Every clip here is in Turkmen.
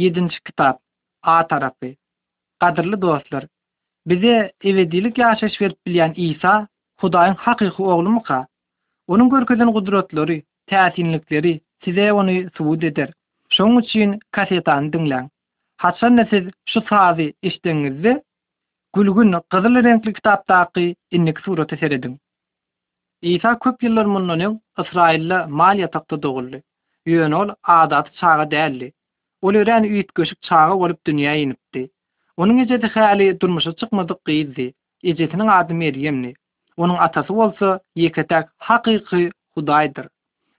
Ýedinji kitap. A tarapy. Gadyrly dostlar, bize ebedilik ýaşaýyş berip bilýän Isa Hudaýyň hakyky Oglumyka? Onuň görkezen gudratlary, täsinlikleri size ony subut eder. Şonuň üçin kassetany diňläň. Haçanda siz şu sazy eşideňizde, Gülgün, gyzyl reňkli kitapdaky indiki surata serediň. Isa köp ýyllar mundan öň Ysraýylda mal ýatakda doguldy. Ýöne ol adaty çaga däldi. Ol örän üýtgeşik çaga bolup dünýä inipdi. Onuň ejesi häli durmuşa çykmadyk gyzdy. Ejesiniň ady Merýemdi. Onuň atasy bolsa ýeke-täk hakyky Hudaýdyr.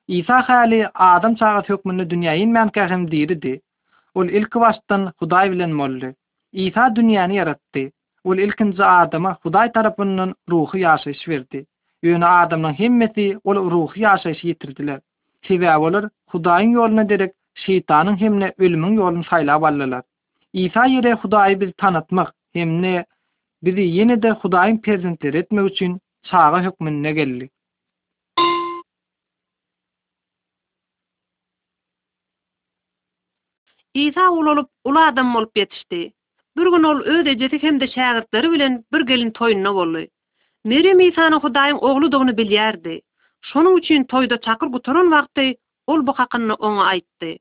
Isa häli adam çagasy hökmünde dünýä inmänkä hem diridi. Ol ilkibaşdan Hudaý bilen boldy. Isa dünýäni ýaratdy. Ol ilkinji adama Hudaý tarapyndan ruhy ýaşaýyş berdi. Ýöne adamlaryň hemmesi ol ruhy ýaşaýşy ýitirdiler. Sebäbi olar Hudaýyň ýoluna derek Şeýtanyň hem-de ölümiň ýoluny saýlap aldylar. Isa ýere Hudaýy bize tanatmak hem-de bizi ýene-de Hudaýyň perzentleri etmek üçin çaga hökmünde geldi. Isa ulalyp, uly adam bolup ýetişdi. Bir gün ol öz ejesi hem-de şägirtleri bilen bir gelin toýunda boldy. Merýem Isanyň Hudaýyň Ogludygyny bilýärdi. Şonuň üçin toýda çakyr gutaran wagty ol bu hakynda oňa aýtdy.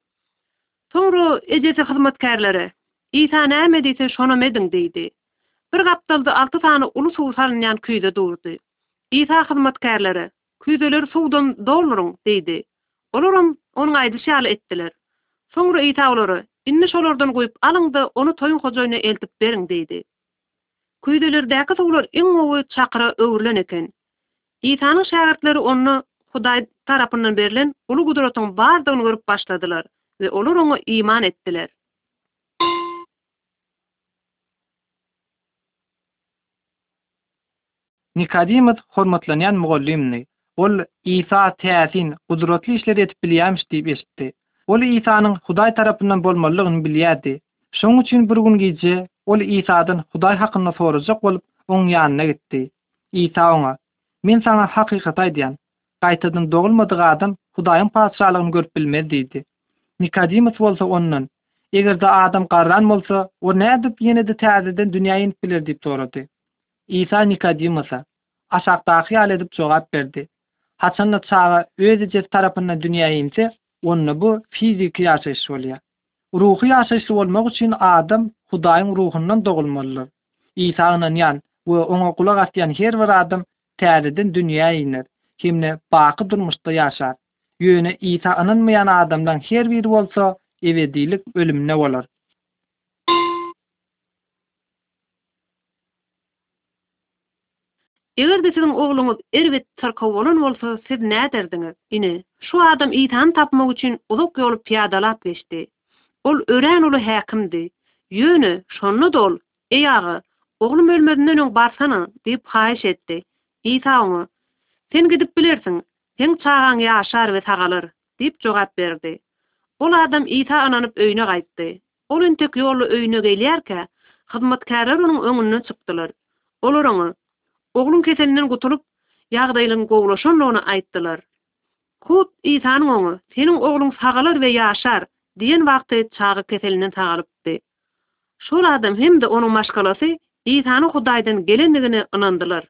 Soňra ejesi hyzmatkärlere, Isa näme diýse, şonam ediň diýdi. Bir gapdalda alty sany uly suwy salynýan küýze durdy. Isa hyzmatkärlere, Küýzeler suwdan dolduryň! diýdi. Olaram Onuň aýdyşy ýaly etdiler. Soňra Isa olara, Indi şolardan guýup alyň-da, ony toýuň hojaýyna eltip beriň diýdi. Küýzelerdäki suwlar iň gowy çakyra öwrülen eken. Isanyň şägirtleri onda Hudaý tarapyndan berlen uly gudratyň bardygyny görüp başladylar we olar Oňa iman etdiler. Nikodemus hormatlanýan mugallymdy. Ol Isa täsin, gudratly işleri edip bilýärmiş diýip eşitdi. Ol Isanyň Hudaý tarapyndan bolmalydygyny bilýärdi. Şonuň üçin bir gün gije ol Isadan Hudaý hakynda sorajak bolup, onuň ýanyna gitdi. Isa oňa, Men saňa hakykaty aýdýan, gaýtadan dogulmadyk adam Hudaýyň Patyşalygyny görüp bilmez diýdi. Nikodemus bolsa ondan, Eger-de adam garran bolsa, ol nädip ýene-de täzeden dünýä inip biler diýip sorady. Isa Nikodimosa, aşakdaky ýaly edip jogap berdi, Haçanda çaga öz ejesi tarapyndan dünýä inse, onda bu fiziki ýaşaýyş bolýar. Ruhy ýaşaýyşly bolmak üçin adam Hudaýyň Ruhundan dogulmalydyr. Isa ynanýan we Oňa gulak asýan her bir adam täzeden dünýä iner hem-de baky durmuşda ýaşar. Ýöne Isa ynanmaýan adamlaryň her biri bolsa ebedilik ölümine bolar. Eger-de siziň ogluňyz erbet syrkaw bolan bolsa, siz näderdiňiz? Ine, şu adam Isany tapmak üçin uzak ýoly pyýadalap geçdi. Ol örän uly häkimdi. Ýöne, şonda-da ol, Eý, aga, oglum ölmezinden öň barsana! diýip haýyş etdi. Isa oňa, Sen gidip bilersiň, seň çagaň ýaşar we sagalar! diýip jogap berdi. Ol adam Isa ynanyp öýüne gaýtdy. Ol entek ýolla öýüne gelýärkä, hyzmatkärler onuň öňünden çykdylar. Olar oňa, Ogluň keselinden gutulyp, ýagdaýlaryň gowulaşandygyny aýtdylar. Hut Isanyň oňa, Seniň ogluň sagalar we ýaşar! diýen wagty çaga keselinden sagalypdy. Şol adam hem-de onuň maşgalasy Isanyň Hudaýdan gelendigine ynandylar.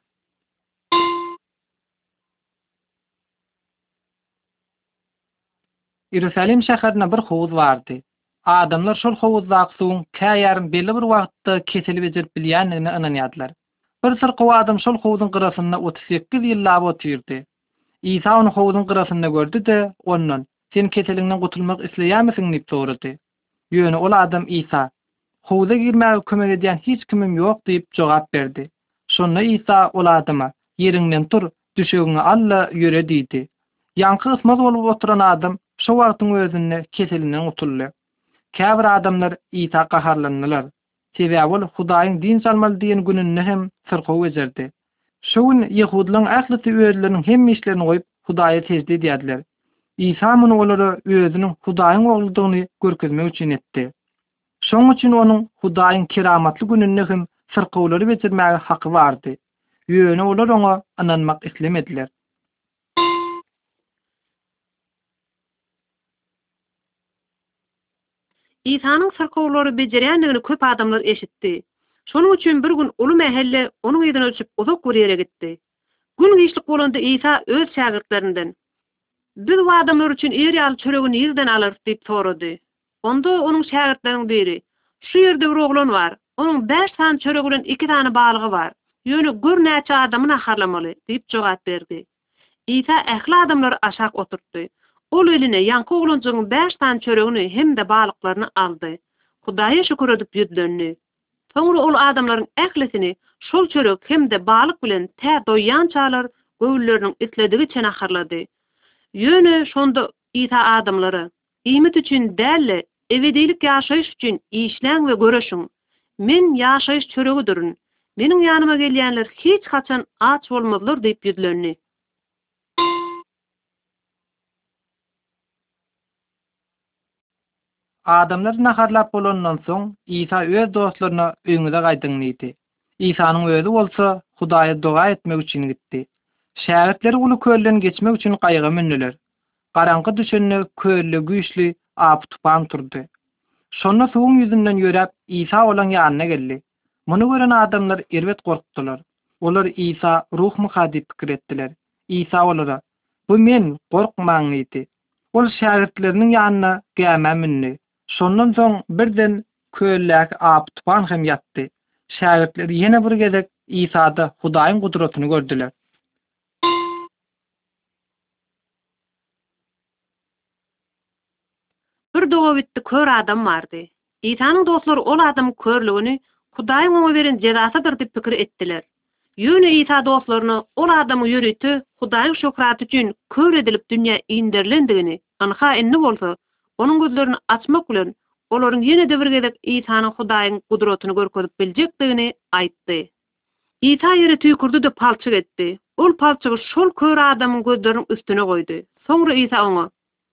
Iýerusalim şäherinde bir howuz bardy. Adamlar şol howuzdaky suwuň käýarym belli bir wagtda kesilip-ejirip bilýändigine ynanýardylar. Bir syrkaw adam şol howzuň gyrasynda otuz sekiz ýyllap otyrdy. Isa ony howzuň gyrasynda gördi-de, ondan, Sen keseliňden gutulmak isleýärmisiň? diýip sorady. Ýöne ol adam Isa, Howza girmäge kömek edýän hiç kimim ýok diýip jogap berdi. Şonda Isa ol adama, Ýeriňden tur, düşegiňi al-da, ýöre diýdi. Ýaňky ysmaz bolup oturan adam şo wagtyň özünde keselinden gutuldy. Käbir adamlar Isa gaharlandylar. Sebäbi ol Hudaýyň dynç almaly diýen gününde hem syrkaw ejerdi. Şo gün ýehudylaryň ählisi özleriniň hemme işlerini goýup, Hudaýa sežde edýärdiler. Isa muny olara özüniň Hudaýyň Ogludygyny görkezmek üçin etdi. Şonuň üçin onuň Hudaýyň keramatly gününde hem syrkawlary bejermäge haky bardy. Ýöne olar oňa ynanmak islemediler. Isanyň syrkawlary bejerýändigini köp adamlar eşitdi. Şonuň üçin bir gün uly mähelle onuň yzyna düşüp uzak bir ýere gitdi. Gün giçlik bolanda Isa öz şägirtlerinden, Biz bu adamlar üçin iýer ýaly çöregi nireden alarys? diýip sorady. Onda onuň şägirtleriniň biri, Şu ýerde bir oglan bar. Onuň bäş sany çöregi bilen iki sany balygy bar. Ýöne gör näçe adamy naharlamaly? diýip jogap berdi. Isa ähli adamlary aşak oturtdy. Ol eline ýaňky oglanjygyň bäş sany çöregini hem-de balyklaryny aldy. Hudaýa şükür edip ýüzlendi. Soňra ol adamlaryň ählisini şol çörek hem-de balyk bilen tä doýýançalar göwünleriniň isledigi çenahyrlady. Ýöne şonda Isa adamlara, Iýmit üçin däl-de, ebedilik ýaşaýyş üçin işläň we göreşiň. Men ýaşaýyş çöregidirin. Meniň ýanyma gelýänler hiç haçan aç bolmazlar diýip ýüzlendi. Adamlar naharlap bolandan soň, Isa öz dostlaryna, Öýüňize gaýdyň diýdi. Isanyň özi bolsa Hudaýa doga etmek üçin gitdi. Şägirtleri uly kölden geçmek üçin gaýyga mündüler. Garaňky düşende kölde güýçli apy-tupan turdy. Şonda suwuň ýüzünden ýöräp Isa olaň ýanyna geldi. Muny gören adamlar erbet gorkdular. Olar Isa ruhmyka diýip pikir etdiler. Isa olara, Bu men, gorkmaň diýdi. Ol şägirtleriniň ýanyna gämä mündi. Şondan soň birden köldäki Ap tupan hem ýatdy. Şägirtler ýene bir gezek Isada Hudaýyň gudratyny gördüler. Bir dogabitdi kör adam bardy. Isanyň dostlary ol adamyň körlügini Hudaýyň oňa beren jezasydyr diýip pikir etdiler. Ýöne Isa dostlaryna ol adamyň ýörite Hudaýyň şöhraty üçin kör edilip dünýä inderilendigini, ynha indi bolsa, onuň gözlerini açmak bilen, olaryň ýene-de bir gezek Isanyň Hudaýyň gudratyny görkezip biljekdigini aýtdy. Isa ýere tüýkürdi-de palçyk etdi. Ol palçygy şol kör adamyň gözleriniň üstüne goýdy. Soňra Isa oňa,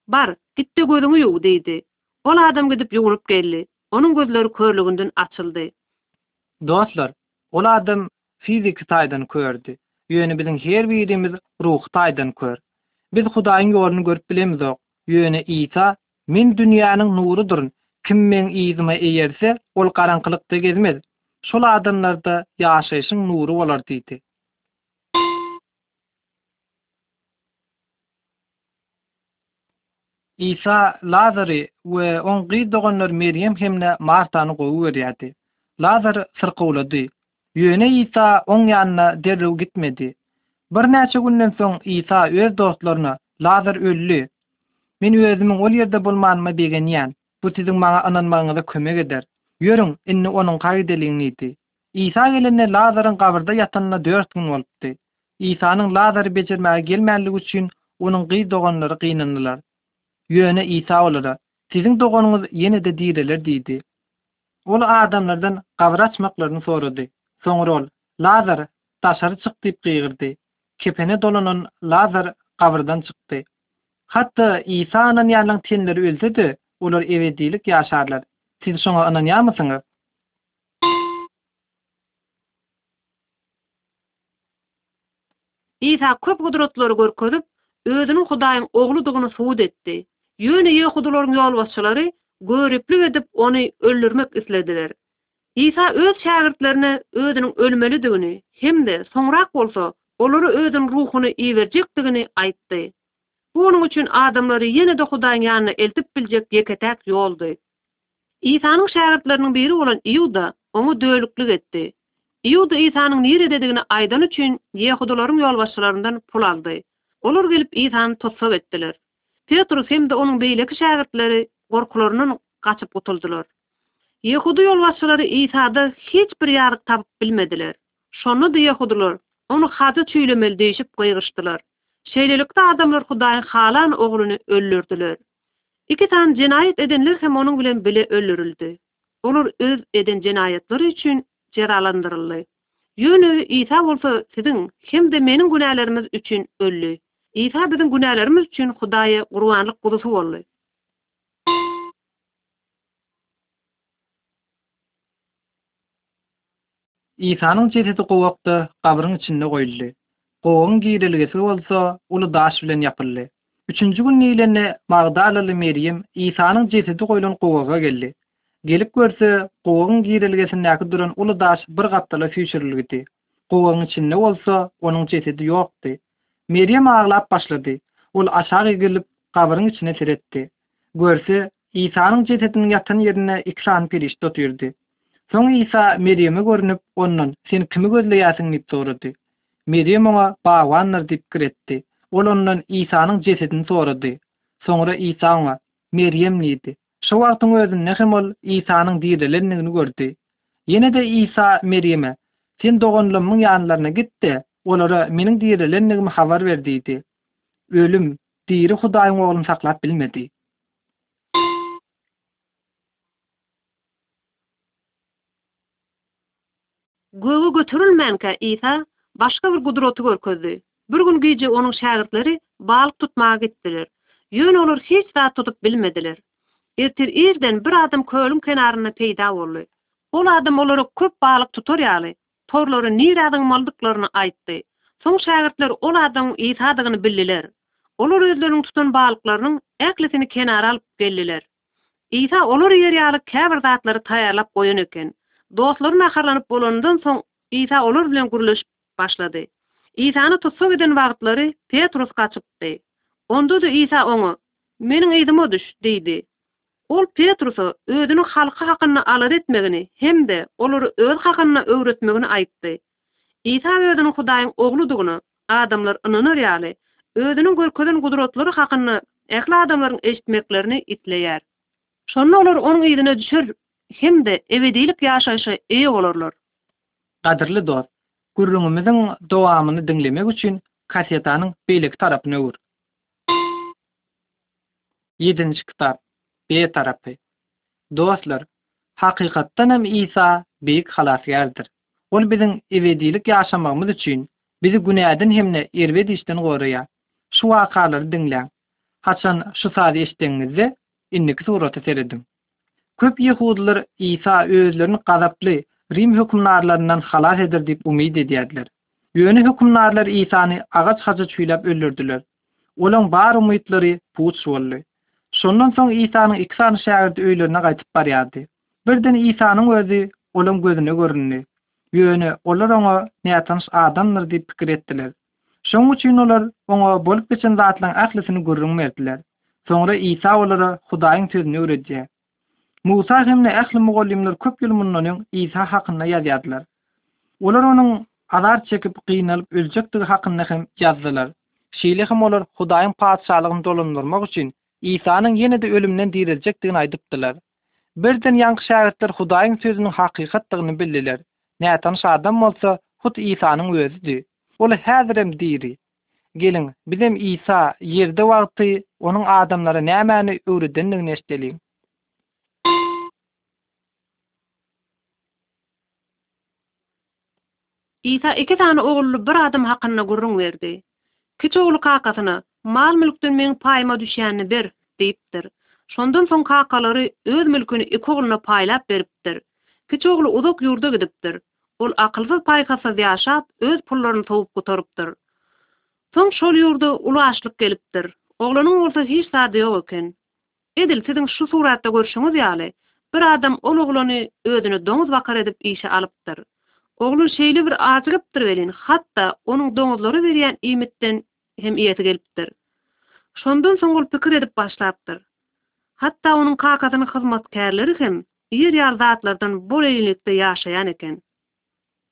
Bar, git-de gözüňi ýuw diýdi. Ol adam gidip ýuwnup geldi. Onuň gözleri körlüginden açyldy. Dostlar, ol adam fiziki taýdan kördi, ýöne biziň her birimiz ruhy taýdan kör. Biz Hudaýyň ýoluny görüp bilemizok, ýöne Isa, Men dünýäniň nurudyryn, kim Meň yzyma eýerse, ol garaňkylykda gezmez, şol adamlarda ýaşaýşyň nury bolar diýdi. Isa Lazary we oň gyz doganlary Merýem hem-de Martany gowy görýärdi. Lazar syrkawlady. Ýöne Isa oň ýanyna derrew gitmedi. Birnäçe günden soň Isa öz dostlaryna, Lazar öldi. Men özümiň ol ýerde bolmanyma begenýän. Bu siziň maňa ynanmagyňyza kömek eder. Ýörüň, indi onuňka gideliň diýdi. Isa gelende Lazaryň gabyrda ýatanyna dört gün bolupdy. Isanyň Lazary bejermäge gelmänligi üçin onuň gyz doganlary gynandylar. Ýöne Isa olara, Siziň doganyňyz ýene-de direler diýdi. Ol adamlardan gabyry açmaklaryny sorady. Soňra ol, Lazar, daşary çyk diýip gygyrdy. Kepene dolanan Lazar gabyrdan çykdy. Hatda Isa ynanýanlaryň tenleri ölse-de, olar ebedilik ýaşarlar. Siz şoňa ynanýarmysyňyz? Isa köp gudratlary görkezip, özüniň Hudaýyň Ogludygyny subut etdi. Ýöne ýehudylaryň ýolbaşçylary göriplik edip, ony öldürmek islediler. Isa öz şägirtlerine özüniň ölmelidigini hem-de soňrak bolsa, olara özüniň ruhuny iberjekdigini aýtdy. Bu onuň üçin adamlary ýene-de Hudaýyň ýanyna eltip biljek ýeke-täk ýoldy. Isanyň şägirtleriniň biri bolan Iuda oňa döliklik etdi. Iuda Isanyň nirededigini aýdany üçin ýehudylaryň ýolbaşçylaryndan pul aldy. Olar gelip Isany tussag etdiler. Petrus hem-de onuň beýleki şägirtleri gorkularyndan gaçyp gutuldylar. Ýehudy ýolbaşçylary Isada hiç bir ýaryk tapyp bilmediler. Şonda-da ýehudylar, Ony haja çüýlemeli diýşip gygyryşdylar. Şeýlelikde adamlar Hudaýyň halan Ogluny öldürdiler. Iki sany jenaýat edenler hem onuň bilen bile öldürildi. Olar öz eden jenaýatlary üçin jezalandyryldy. Ýöne Isa bolsa siziň hem-de meniň günälerimiz üçin öldi. Isa biziň günälerimiz üçin Hudaýa gurbanlyk guzusy boldy. Isanyň jesedi gowakda gabryň içinde goýuldy. Gowagyň girelgesi bolsa uly daş bilen ýapyldy. Üçünji gün diýlende magdalaly Merýem Isanyň jesedi goýlan gowaga geldi. Gelip görse, gowagyň girelgesindäki duran uly daş bir gapdala süýşürilgidi. Gowagyň içinde bolsa onuň jesedi ýokdy. Merýem aglap başlady. Ol aşak egilip, gabryň içine seretdi. Görse, Isanyň jesediniň ýatan ýerinde iki sany perişde otyrdy. Soň Isa Merýeme görnüp, ondan, Sen kimi gözleýärsiň? diýip sorady. Merýem oňa, Bagbandyr diýip gir etdi. Ol ondan Isanyň jesedini sorady. Soňra Isa oňa, Merýem diýdi. Şo wagtyň özünde hem ol Isanyň dirilendigini gördi. Ýene-de Isa Merýeme, Sen doganlymyň ýanlaryna git-de, olara meniň dirilendigimi habar ber diýdi. Ölüm, Diri Hudaýyň Ogluny saklap bilmedi. Göge göterilmänkä Isa başga bir gudraty görkezdi. Bir gün gije Onuň şägirtleri balyk tutmaga gitdiler. Ýöne olar hiç zat tutup bilmediler. Ertir irden bir adam kölüň kenarynda peýda boldy. Ol adam olara köp balyk tutar ýaly, Torlara nirä zyňmalydyklaryny aýtdy. Soň şägirtler ol adamyň Isadygyny bildiler. Olar özleriniň tutan balyklarynyň ählisini kenara alyp geldiler. Isa olar iýer ýaly käbir zatlary taýýarlap goýan eken. Dostlary naharlanyp bolanyndan soň, Isa olar bilen gürleşip başlady. Isany tussag eden wagtlary Petrus gaçypdy. Onda-da Isa oňa, Meniň yzyma düş! diýdi. Ol Petrusa özüniň halky hakynda alada etmegini hem-de olary özi hakynda öwretmegini aýtdy. Isa özüniň Hudaýyň Ogludygyna adamlar ynanar ýaly, özüniň görkezen gudratlary hakynda ähli adamlaryň eşitmeklerini isleýär. Şonda olar onuň yzyna düşer hem-de ebedilik ýaşaýşa eýe bolarlar. Gadyrly dost, gürrüňimiziň dowamyny diňlemek üçin kassetanyň beýleki tarapyny öwür. Ýedinji kitap, B tarapy. Dostlar, hakykatdan hem Isa Beýik Halasgärdir. Ol biziň ebedilik ýaşamagymyz üçin bizi günäden hem-de erbet işden goraýar. Şu wakalary diňläň. Haçan şu sazy eşideňiňizde, indiki surata serediň. Köp ýehudylar Isa özlerini gazaply Rim hökümdarlaryndan halas eder diýip umyt edýärdiler. Ýöne hökümdarlar Isany agaç haja çüýläp öldürdiler. Olaň bar umytlary puç boldy. Şondan soň Isanyň iki sany şägirdi öýlerine gaýtyp barýardy. Birden Isanyň özi olaň gözüne göründi. Ýöne olar oňa nätanyş adamdyr diýip pikir etdiler. Şonuň üçin olar oňa bolup geçen zatlaryň ählisini gürrüň berdiler. Soňra Isa olara Hudaýyň sözüni öwredýär. Musa hem-de ähli mugallymlar köp ýyl mundan öň Isa hakynda ýazýardylar. Olar onuň azar çekip, gynalyp öljekdigi hakynda hem ýazdylar. Şeýle hem olar Hudaýyň Patyşalygyny dolandyrmak üçin Isanyň ýene-de ölümden direljekdigini aýdypdylar. Birden ýaňky şägirtler Hudaýyň sözüniň hakykatdygyny bildiler. Nätanyş adam bolsa, hut Isanyň özüdi. Ol häzirem diri. Geliň, bizem Isa ýerde wagty Onuň adamlara nämäni öwredendigini eşideliň. Isa iki sany ogully bir adam hakynda gürrüň berdi. Kiçi ogly kakasyna, Mal-mülkden meň paýyma düşýänini ber! diýipdir. Şondan soň kakalary öz mülküni iki ogluna paýlap beripdir. Kiçi ogly uzak ýurda gidipdir. Ol akylsyz-paýhassyz ýaşap, öz pullaryny sowup gutarypdyr. Soň şol ýurda uly açlyk gelipdir. Oglanyň bolsa hiç zady ýok eken. Edil siziň şu suratda görşüňiz ýaly, bir adam ol oglany özüne doňuz bakar edip işe alypdyr. Oglan şeýle bir ajygypdyr welin, hat-da onuň doňuzlara berýän iýmitden hem iýesi gelipdir. Şondan soň ol pikir edip başlapdyr. Hat-da onuň kakasynyň hyzmatkärleri hem ýer ýaly zatlardan bol eýinlikde ýaşaýan eken.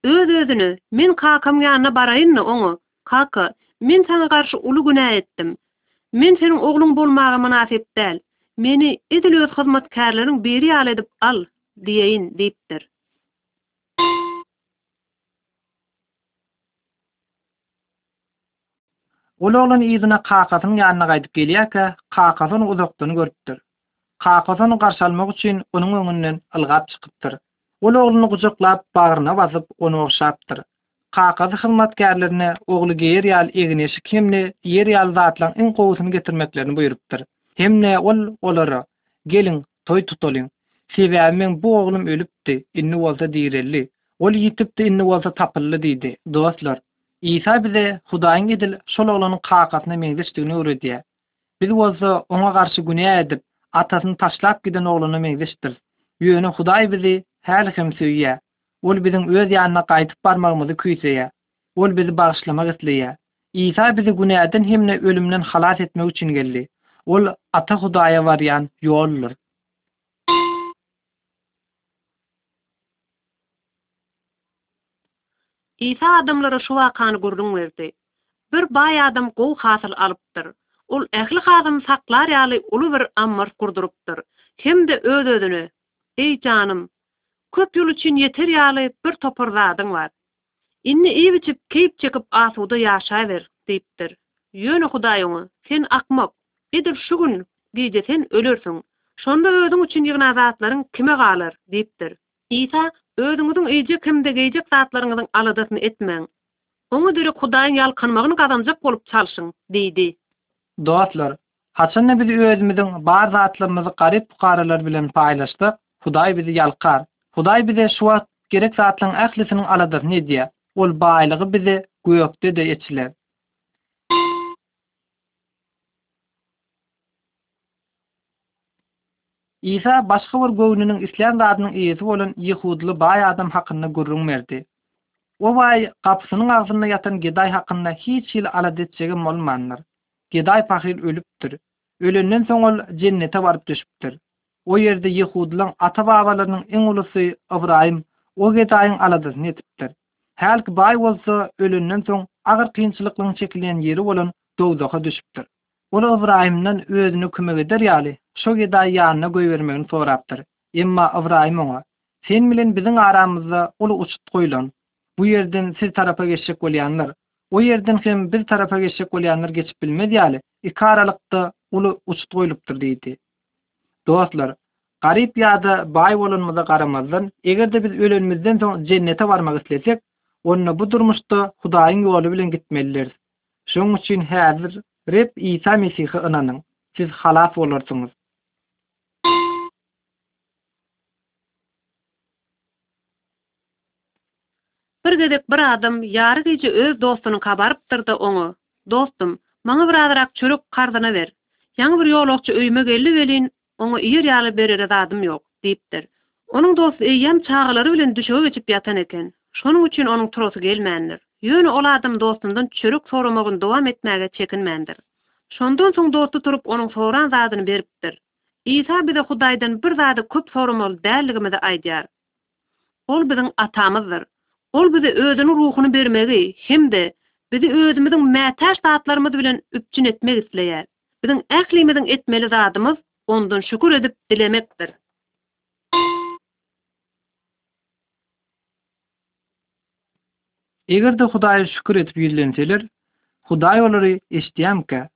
Öz-özüne, Men kakamyň ýanyna baraýyn-da, oňa, Kaka, men saňa garşy uly günä etdim. Men seniň ogluň bolmaga mynasyp däl. Meni edil öz hyzmatkärleriň biri ýaly edip al! diýeýin diýipdir. Ol oglan yzyna kakasynyň ýanyna gaýdyp gelýärkä, kakasy ony uzakdan görüpdir. Kakasy ony garşy almak üçin onuň öňünden ylgap çykypdyr. Ol ogluny gujaklap, bagryna basyp, ony ogşapdyr. Kakasy hyzmatkärlerine ogly geýer ýaly egin-eşik hem-de iýer ýaly zatlaryň iň gowusyny getirmeklerini buýrupdyr. Hem-de ol olara, Geliň, Toý tutalyň. Sebäbi meň bu oglum ölüpdi, indi bolsa direldi. Ol ýitipdi, indi bolsa tapyldy diýdi. Dostlar, Isa bize Hudaýyň edil şol oglanyň kakasyna meňzeşdigini öwredýär. Biz bolsa Oňa garşy günä edip, atasyny taşlap giden oglana meňzeşdiris. Ýöne Hudaý bizi häli hem söýýär. Ol biziň Öz ýanyna gaýdyp barmagymyzy küýseýär. Ol bizi bagyşlamak isleýär. Isa bizi günäden hem-de ölümden halas etmek üçin geldi. Ol Ata Hudaýa barýan ýoldur. Isa adamlara şu wakany gürrüň berdi, Bir baý adam gowy hasyl alypdyr. Ol ähli hazyny saklar ýaly uly bir ammart gurdurypdyr hem-de öz-özüne, Eý, janym, köp ýyl üçin ýeter ýaly birtopar zadyň bar. Indi iýip-içip, keýp çekip asuda ýaşaber! diýipdir. Ýöne Hudaý oňa, Sen akmak! Edil şu gün, gije sen ölersiň. Şonda özüň üçin ýygnan zatlaryň kime galar? diýipdir. Isa, Özüňiziň iýjek hem-de geýjek zatlaryňyzyň aladasyny etmäň. Oňa derek Hudaýyň ýalkanmagyny gazanjak bolup çalşyň! diýdi. Dostlar, Haçanda biz özümiziň bar zatlarymyzy garyp-pukaralar bilen paýlaşsak, Hudaý bizi ýalkar. Hudaý bize şu wagt gerek zatlaryň ählisiniň aladasyny edýär. Ol baýlygy bize gökde-de eçiler. Isa başga bir göwnüniň islän zadynyň eýesi bolan ýehudyly baý adam hakynda gürrüň berdi. O baý gapysynyň agzynda ýatan gedaý hakynda hiç hili alada etjegem bolmandyr. Gedaý pahyr ölüpdir. Ölenden soň ol Jennete baryp düşüpdir. O ýerde ýehudylaryň ata-babalarynyň iň ulusy Ybraýym o gedaýyň aladasyny etipdir. Hälki baý bolsa ölenden soň agyr kynçylyklaryň çekilýän ýeri bolan dowzaha düşüpdir. Ol Ybraýymdan özüne kömek eder ýaly, şo gedaýy ýanyna goýbermegini sorapdyr. Emma Ybraýym oňa, Sen bilen biziň aramyzda uly uçut goýlan. Bu ýerden siz tarapa geçjek bolýanlar, o ýerden hem biz tarapa geçjek bolýanlar geçip bilmez ýaly, iki aralykda uly uçut goýlupdyr diýdi. Dostlar, garyp ýa-da baý bolanymyza garamazdan, eger-de biz ölenimizden soň Jennete barmak islesek, onda bu durmuşda Hudaýyň ýoly bilen gitmelidiris. Şonuň üçin häzir Reb Isa Mesihe ynanyň, siz halas bolarsyňyz. Bir gezek bir adam ýary gije öz dostuny kabarypdyr-da oňa, Dostum, maňa bir azyrak çörek karzyna ber. Ýaňy bir ýolagçy öýüme geldi welin, oňa iýer ýaly berere zadym ýok, diýipdir. Onuň dosty eýýäm çagalary bilen düşege geçip ýatan eken. Şonuň üçin onuň turasy gelmändir. Ýöne ol adam dostundan çörek soramagyny dowam etmäge çekinmändir. Şondan soň dosty turup onuň soran zadyny beripdir. Isa bize Hudaýdan bir zady köp soramaly däldigimizi aýdýar. Ol biziň Atamyzdyr. Ol bize Özüniň Ruhuny bermegi hem-de bizi özümiziň mätäç zatlarymyz bilen üpjün etmek isleýär. Biziň ählimiziň etmeli zadymyz Ondan şükür edip dilemekdir. Eger-de Hudaýa şükür edip ýüzlenseler, Hudaý olary eşidýärmikä?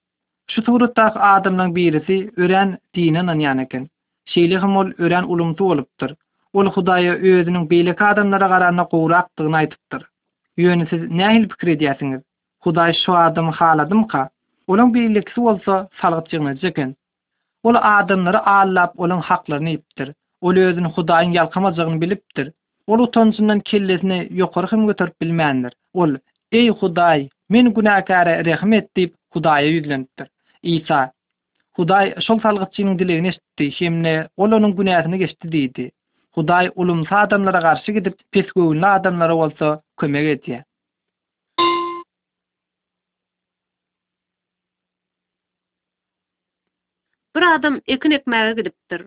Şu suratdaky adamlaryň birisi örän dine ynanýan eken. Şeýle hem ol örän ulumsy bolupdyr. Ol Hudaýa özüniň beýleki adamlara garanda gowrakdygyny aýdypdyr. Ýöne siz nähili pikir edýärsiňiz? Hudaý şu adamy haladymyka? Olaň beýlekisi bolsa salgyt ýygnajy eken. Ol adamlary aldap olaň haklaryny iýipdir. Ol özüni Hudaýyň ýalkamajagyny bilipdir. Ol utanjyndan kellesini ýokary hem göterip bilmändir. Ol, Eý, Hudaý, men günäkäre rehim et diýip, Hudaýa ýüzlenipdir. Isa, Hudaý şol salgytçynyň dilegini eşitdi hem-de Ol onuň günäsini geçdi diýdi. Hudaý ulumsy adamlara garşy gidip, pesgöwünli adamlara bolsa kömek edýär. Bir adam ekin ekmäge gidipdir.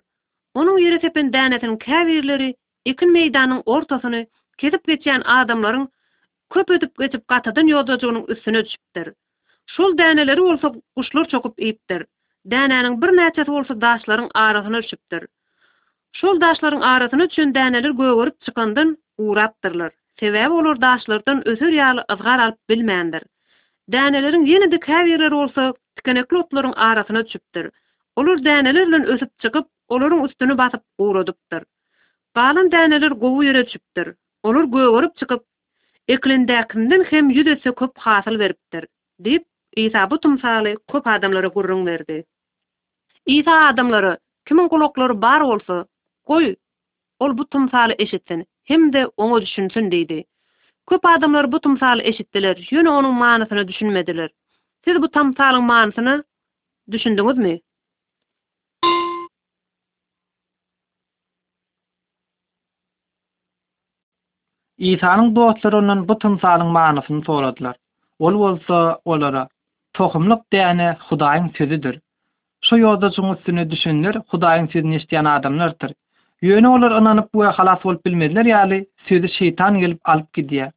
Onuň ýere sepen dänesiniň käbirleri ekin meýdanynyň ortasyny kesip geçýän adamlaryň köp ötüp geçip gatadan ýodajygynyň üstüne düşüpdir. Şol däneleri bolsa guşlar çokup iýipdir. Dänäniň birnäçesi bolsa daşlaryň arasyna düşüpdir. Şol daşlaryň arasyna düşen däneler gögerip çykandan gurapdyrlar. Sebäbi olar daşlardan öser ýaly yzgar alyp bilmändir. Däneleriň ýene-de käbirleri bolsa tikenekli otlaryň arasyna düşüpdir. Olar däneler bilen ösüp çykyp, olaryň üstüni basyp guradypdyr. Galan däneler gowy ýere düşüpdir. Olar gögerip çykyp, ekilendäkimden hem ýüz esse köp hasyl beripdir, diýip, Isa bu tymsaly köp adamlara gürrüň berdi. Isa adamlara, Kimiň gulaklary bar bolsa, goý, ol bu tymsaly eşitsin hem-de oňa düşünsin diýdi. Köp adamlar bu tymsaly eşitdiler, ýöne onuň manysyna düşünmediler. Siz bu tamsalyň manysyna düşündiňizmi? Isanyň dostlary ondan bu tymsalyň manysyny soradylar. Ol bolsa olara, Tohumlyk däne Hudaýyň Sözüdir. Şu ýodajygyň üstüne düşenler Hudaýyň sözüni eşidýän adamlardyr. Ýöne olar ynanyp we halas bolup bilmezler ýaly, sözi şeýtan gelip alyp gidýär.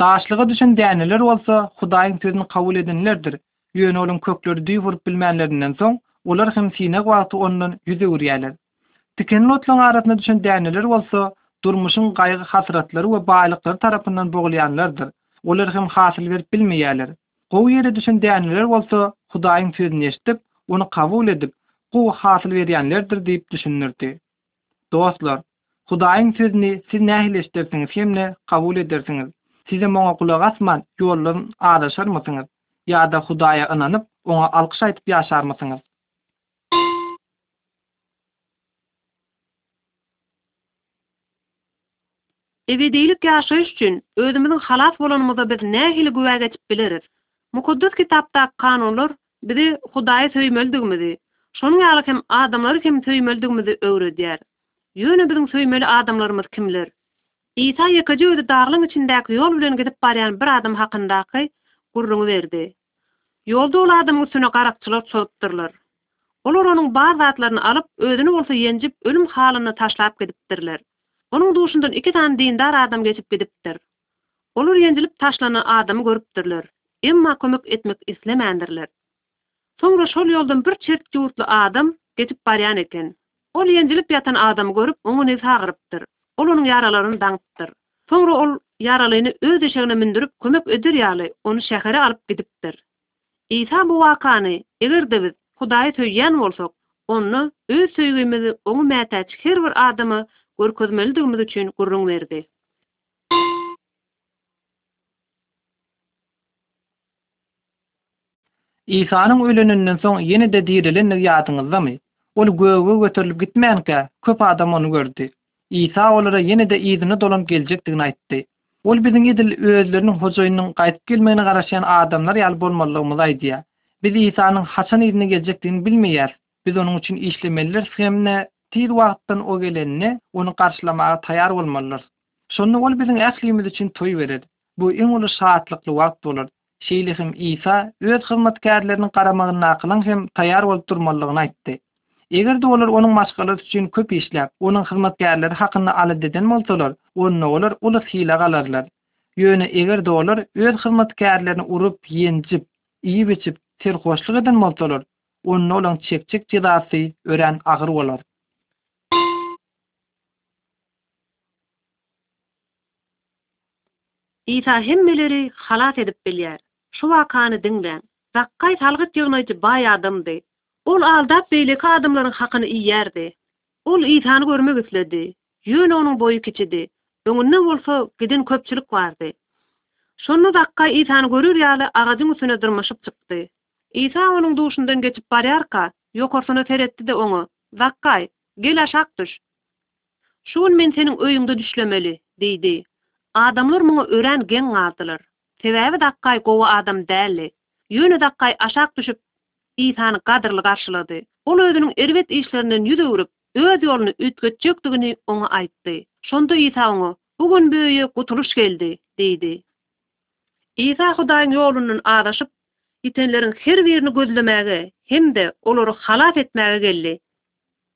Daşlyga düşen däneler bolsa Hudaýyň sözüni kabul edenlerdir, Ýöne onuň kökleri düýe urup bilmänlerinden soň, olar hem synag wagty ondan ýüz öwürýärler. Tikenli otlaryň arasyna düşen däneler bolsa, durmuşyň gaýgy-hasratlary we baýlyklary tarapyndan bogulýanlardyr. Olar hem hasyl berip bilmeýärler. Gowy ýere düşen däneler bolsa, Hudaýyň sözüni eşidip, ony kabul edip, gowy hasyl berýänlerdir diýip düşündirdi. Dostlar, Hudaýyň Sözüni siz nähili eşidersiňiz hem-de kabul edersiňiz? Siz hem Oňa gulak asman, ýoldan azaşarmysyňyz? Ýa-da Hudaýa ynanyp, Oňa alkyş aýdyp ýaşarmysyňyz? Ebedilik ýaşaýyş üçin özümiziň halas bolanymyza biz nähili güwä geçip bileris? Mukaddes Kitapdaky kanunlar bize Hudaýy söýmelidigimizi, şonuň ýaly hem adamlary hem söýmelidigimizi öwredýär. Ýöne biziň söýmeli adamlarymyz kimler? Isa ýekeje özi daglygyň içindäki ýol bilen gidip barýan bir adam hakyndaky gürrüňi berdi. Ýolda ol adamyň üstüne garakçylar çozup-dyrlar. Olar onuň bar zatlaryny alyp, özüni bolsa ýenjip, ölüm halynda taşlap gidipdirler. Onuň duşundan iki sany dindar adam geçip gidipdir. Olar ýenjilip taşlanan adamy görüpdirler, emma kömek etmek islemändirler. Soňra şol ýoldan bir çert ýurtly adam geçip barýan eken. Ol ýenjilip ýatan adamy görüp, oňuny sagyrypdyr. Ol onuň ýaralaryny daňypdyr. Soňra ol ýaralyny öz eşegine mündürip, kömek eder ýaly, ony şähere alyp gidipdir. Isa bu wakany, Eger-de biz Hudaýy söýýän bolsak, onda öz söýgimizi oňa mätäç her bir adama görkezmelidigimiz üçin gürrüň berdi. Isanyň öleninden soň ýene-de direlendigi ýadyňyzdamy? Ol göge göterilip gitmänkä, köp adam ony gördi. Isa olara ýene-de yzyna dolanyp geljekdigini aýtdy. Ol biziň edil özleriniň Hojaýynyň gaýdyp gelmegine garaşýan adamlar ýaly bolmalydygymyzy aýdýar. Biz Isanyň haçan yzyna geljekdigini bilmeýäris. Biz onuň üçin işlemelidiris hem-de tiz wagtdan o gelende, ony garşylamaga taýýar bolmalydyrys. Şonda ol biziň ählimiz üçin toý berer. Bu iň uly şatlykly wagt bolar. Şeýle hem Isa öz hyzmatkärleriniň garamagyndakylaň hem taýýar bolup durmalydygyny aýtdy. Eger-de olar onuň maşgalasy üçin köp işläp, onuň hyzmatkärleri hakynda alada eden bolsalar, onda olar uly sylag alarlar. Ýöne eger-de olar öz hyzmatkärlerini urup, ýenjip, iýip-içip, serhoşlyk eden bolsalar, onda olaň çekjek jezasy örän agyr bolar. Isa hemmeleri halas edip bilýär. Şu wakany diňläň. Zakkaý salgyt ýygnaýjy baý adamdy. Ol aldap beýleki adamlaryň hakyny iýýärdi. Ol Isany görmek isledi, ýöne onuň boýy kiçidi, öňünde bolsa giden köpçülik bardy. Şonda Zakkaý Isany görer ýaly agajyň üstüne dyrmaşyp çykdy. Isa onuň duşundan geçip barýarka, ýokarsyna seretdi-de oňa, Zakkaý, gel aşak düş. Şu gün men seniň öýüňde düşlemeli, diýdi. Adamlar muňa örän geň galdylar. Sebäbi Zakkaý gowy adam däldi. Ýöne Zakkaý aşak düşüp, Isany gadyrly garşylady. Ol özüniň erbet işlerinden ýüz öwrüp, öz ýoluny üýtgetjekdigini oňa aýtdy. Şonda Isa oňa, Bu gün bu öýe gutulyş geldi, diýdi. Isa Hudaýyň ýolundan azaşyp, ýitenleriň her birini gözlemäge hem-de olary halas etmäge geldi.